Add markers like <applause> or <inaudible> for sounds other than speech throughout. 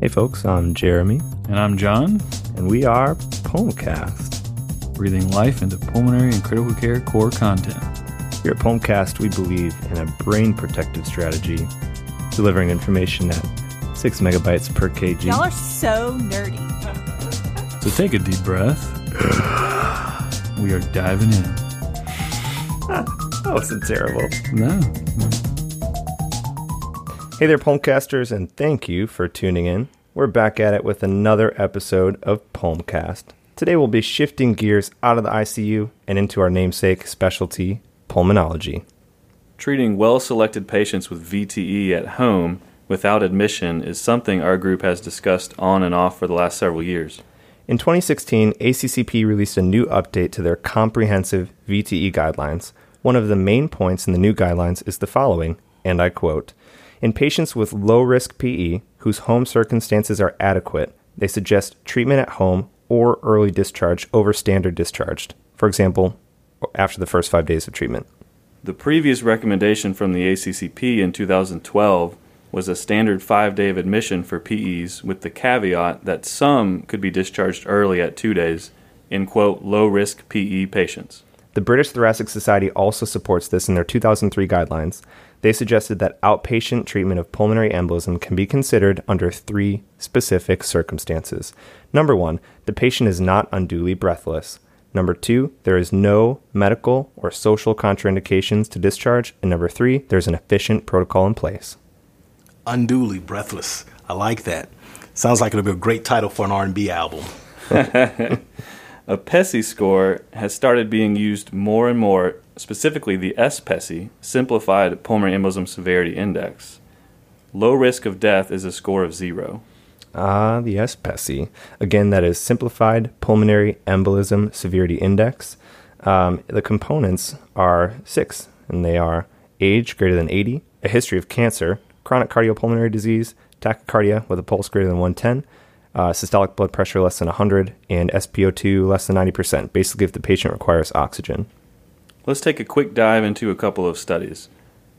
Hey folks, I'm Jeremy, And I'm John, and we are Pulmcast. breathing life into pulmonary and critical care core content. Here at Pulmcast, we believe in a brain protective strategy, delivering information at 6 megabytes per kg. Y'all are so nerdy. So take a deep breath. <sighs> we are diving in. <laughs> That wasn't terrible. No. Hey there, Pulmcasters, and thank you for tuning in. We're back at it with another episode of Pulmcast. Today we'll be shifting gears out of the ICU and into our namesake specialty, pulmonology. Treating well selected patients with VTE at home without admission is something our group has discussed on and off for the last several years. In 2016, ACCP released a new update to their comprehensive VTE guidelines. One of the main points in the new guidelines is the following, and I quote In patients with low risk PE whose home circumstances are adequate, they suggest treatment at home or early discharge over standard discharged. For example, after the first five days of treatment. The previous recommendation from the ACCP in 2012 was a standard five day of admission for PEs with the caveat that some could be discharged early at two days in quote low risk PE patients. The British Thoracic Society also supports this in their 2003 guidelines. They suggested that outpatient treatment of pulmonary embolism can be considered under three specific circumstances. Number one, the patient is not unduly breathless. Number two, there is no medical or social contraindications to discharge. And number three, there's an efficient protocol in place. unduly breathless. I like that. Sounds like it'll be a great title for an R&B album. <laughs> A PESI score has started being used more and more, specifically the S-PESI, Simplified Pulmonary Embolism Severity Index. Low risk of death is a score of zero. Ah, the S-PESI. Again, that is Simplified Pulmonary Embolism Severity Index. Um, the components are six, and they are age greater than 80, a history of cancer, chronic cardiopulmonary disease, tachycardia with a pulse greater than 110, uh, systolic blood pressure less than 100, and SpO2 less than 90%, basically if the patient requires oxygen. Let's take a quick dive into a couple of studies.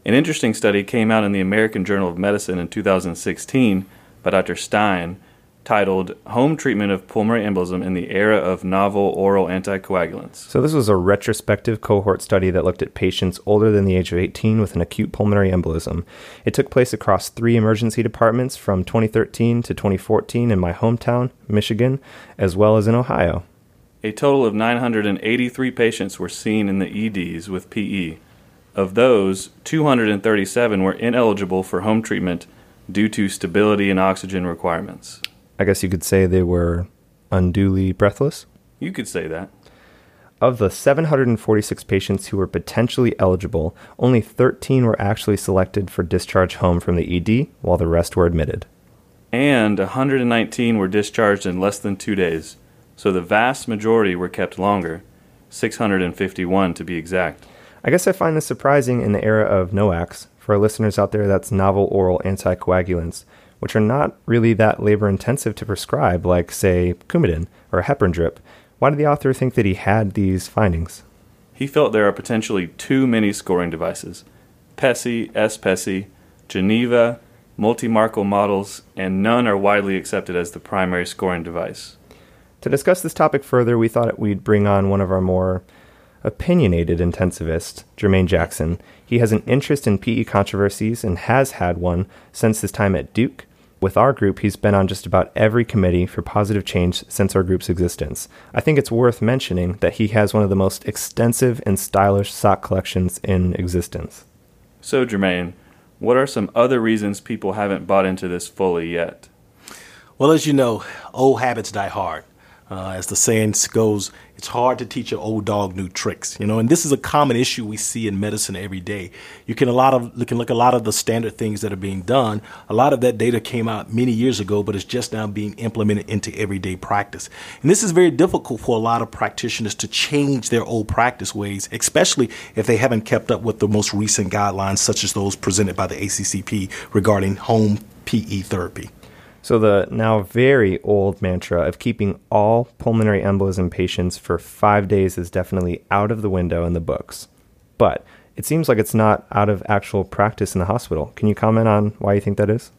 An interesting study came out in the American Journal of Medicine in 2016 by Dr. Stein titled Home Treatment of Pulmonary Embolism in the Era of Novel Oral Anticoagulants. So, this was a retrospective cohort study that looked at patients older than the age of 18 with an acute pulmonary embolism. It took place across three emergency departments from 2013 to 2014 in my hometown, Michigan, as well as in Ohio. A total of 983 patients were seen in the EDs with PE. Of those, 237 were ineligible for home treatment due to stability and oxygen requirements. I guess you could say they were unduly breathless. You could say that. Of the 746 patients who were potentially eligible, only 13 were actually selected for discharge home from the ED, while the rest were admitted. And 119 were discharged in less than two days, so the vast majority were kept longer, 651 to be exact. I guess I find this surprising in the era of NOACs. For our listeners out there, that's novel oral anticoagulants, which are not really that labor intensive to prescribe, like, say, Coumadin or heparin drip. Why did the author think that he had these findings? He felt there are potentially too many scoring devices PESI, SPESI, Geneva, multi-marker models, and none are widely accepted as the primary scoring device. To discuss this topic further, we thought we'd bring on one of our more opinionated intensivist, Jermaine Jackson. He has an interest in PE controversies and has had one since his time at Duke. With our group, he's been on just about every committee for positive change since our group's existence. I think it's worth mentioning that he has one of the most extensive and stylish sock collections in existence. So, Jermaine, what are some other reasons people haven't bought into this fully yet? Well, as you know, old habits die hard. Uh, as the saying goes, it's hard to teach an old dog new tricks, you know, and this is a common issue we see in medicine every day. You can a lot of you can look at a lot of the standard things that are being done. A lot of that data came out many years ago, but it's just now being implemented into everyday practice. And this is very difficult for a lot of practitioners to change their old practice ways, especially if they haven't kept up with the most recent guidelines, such as those presented by the ACCP regarding home PE therapy. So, the now very old mantra of keeping all pulmonary embolism patients for five days is definitely out of the window in the books. But it seems like it's not out of actual practice in the hospital. Can you comment on why you think that is?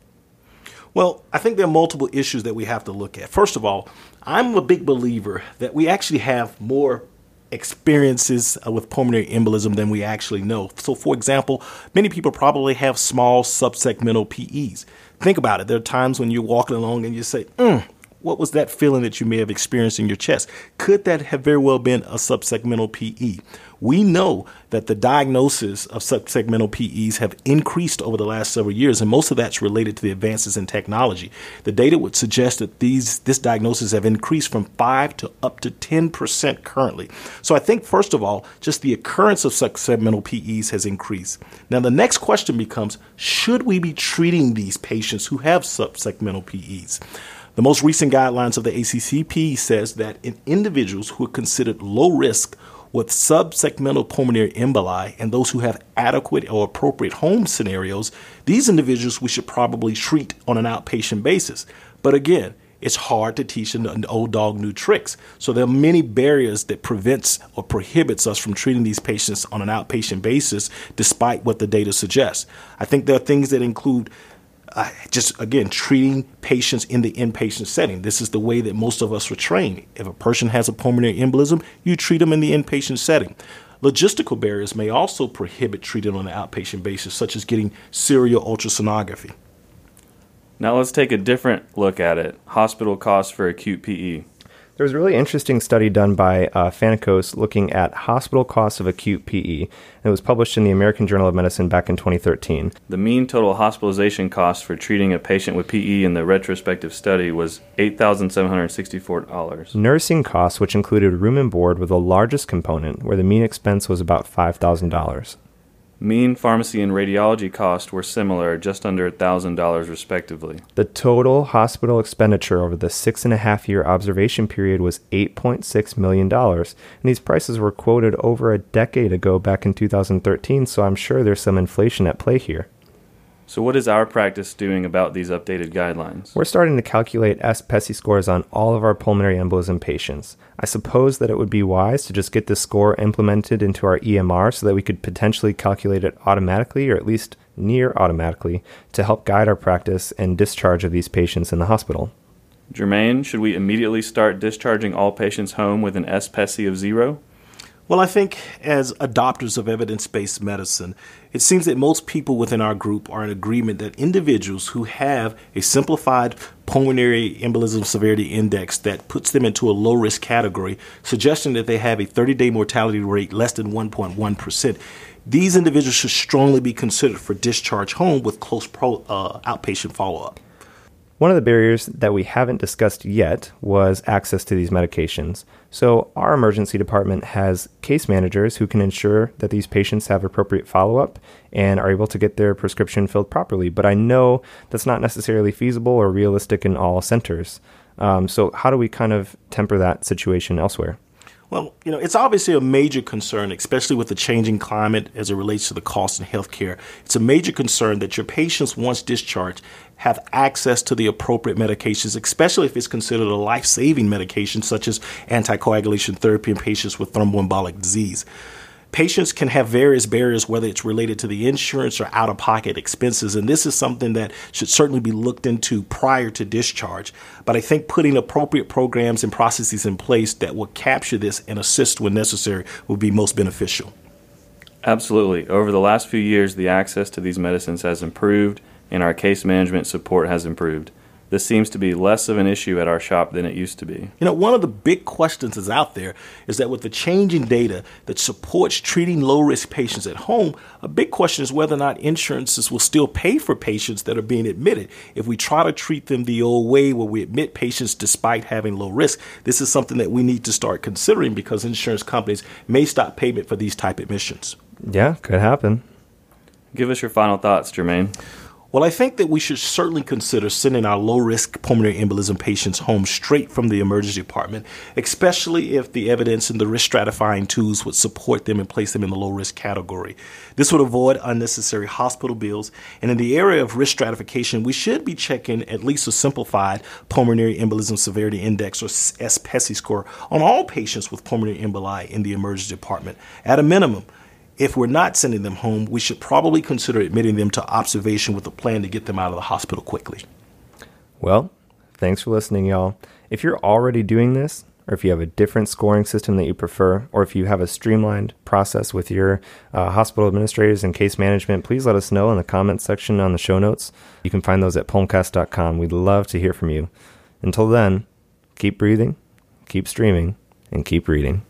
Well, I think there are multiple issues that we have to look at. First of all, I'm a big believer that we actually have more experiences uh, with pulmonary embolism than we actually know. So, for example, many people probably have small subsegmental PEs. Think about it. There are times when you're walking along and you say, mm, what was that feeling that you may have experienced in your chest? Could that have very well been a subsegmental PE? We know that the diagnosis of subsegmental PEs have increased over the last several years, and most of that's related to the advances in technology. The data would suggest that these this diagnosis have increased from five to up to ten percent currently. So I think first of all, just the occurrence of subsegmental PEs has increased. Now the next question becomes: Should we be treating these patients who have subsegmental PEs? The most recent guidelines of the ACCP says that in individuals who are considered low risk with subsegmental pulmonary emboli and those who have adequate or appropriate home scenarios, these individuals we should probably treat on an outpatient basis. But again, it's hard to teach an old dog new tricks. So there are many barriers that prevents or prohibits us from treating these patients on an outpatient basis, despite what the data suggests. I think there are things that include just again treating patients in the inpatient setting. This is the way that most of us were trained. If a person has a pulmonary embolism, you treat them in the inpatient setting. Logistical barriers may also prohibit treating on an outpatient basis, such as getting serial ultrasonography. Now let's take a different look at it hospital costs for acute PE. There was a really interesting study done by uh, looking at hospital costs of acute PE. It was published in the American Journal of Medicine back in 2013. The mean total hospitalization cost for treating a patient with PE in the retrospective study was $8,764. Nursing costs, which included room and board, were the largest component, where the mean expense was about $5,000. Mean pharmacy and radiology costs were similar, just under $1,000 respectively. The total hospital expenditure over the six and a half year observation period was $8.6 million. And these prices were quoted over a decade ago, back in 2013, so I'm sure there's some inflation at play here. So, what is our practice doing about these updated guidelines? We're starting to calculate S-PESI scores on all of our pulmonary embolism patients. I suppose that it would be wise to just get this score implemented into our EMR so that we could potentially calculate it automatically or at least near automatically to help guide our practice and discharge of these patients in the hospital. Jermaine, should we immediately start discharging all patients home with an S-PESI of zero? Well, I think as adopters of evidence based medicine, it seems that most people within our group are in agreement that individuals who have a simplified pulmonary embolism severity index that puts them into a low risk category, suggesting that they have a 30 day mortality rate less than 1.1%, these individuals should strongly be considered for discharge home with close pro, uh, outpatient follow up. One of the barriers that we haven't discussed yet was access to these medications. So, our emergency department has case managers who can ensure that these patients have appropriate follow up and are able to get their prescription filled properly. But I know that's not necessarily feasible or realistic in all centers. Um, so, how do we kind of temper that situation elsewhere? Well, you know, it's obviously a major concern, especially with the changing climate as it relates to the cost in healthcare. It's a major concern that your patients, once discharged, have access to the appropriate medications, especially if it's considered a life saving medication, such as anticoagulation therapy in patients with thromboembolic disease. Patients can have various barriers, whether it's related to the insurance or out of pocket expenses, and this is something that should certainly be looked into prior to discharge. But I think putting appropriate programs and processes in place that will capture this and assist when necessary will be most beneficial. Absolutely. Over the last few years, the access to these medicines has improved and our case management support has improved this seems to be less of an issue at our shop than it used to be. You know, one of the big questions that's out there is that with the changing data that supports treating low risk patients at home, a big question is whether or not insurances will still pay for patients that are being admitted. If we try to treat them the old way where we admit patients despite having low risk, this is something that we need to start considering because insurance companies may stop payment for these type admissions. Yeah, could happen. Give us your final thoughts, Jermaine. Well, I think that we should certainly consider sending our low risk pulmonary embolism patients home straight from the emergency department, especially if the evidence and the risk stratifying tools would support them and place them in the low risk category. This would avoid unnecessary hospital bills. And in the area of risk stratification, we should be checking at least a simplified pulmonary embolism severity index or S-PESI score on all patients with pulmonary emboli in the emergency department. At a minimum, if we're not sending them home, we should probably consider admitting them to observation with a plan to get them out of the hospital quickly. Well, thanks for listening, y'all. If you're already doing this, or if you have a different scoring system that you prefer, or if you have a streamlined process with your uh, hospital administrators and case management, please let us know in the comments section on the show notes. You can find those at pulmcast.com. We'd love to hear from you. Until then, keep breathing, keep streaming, and keep reading.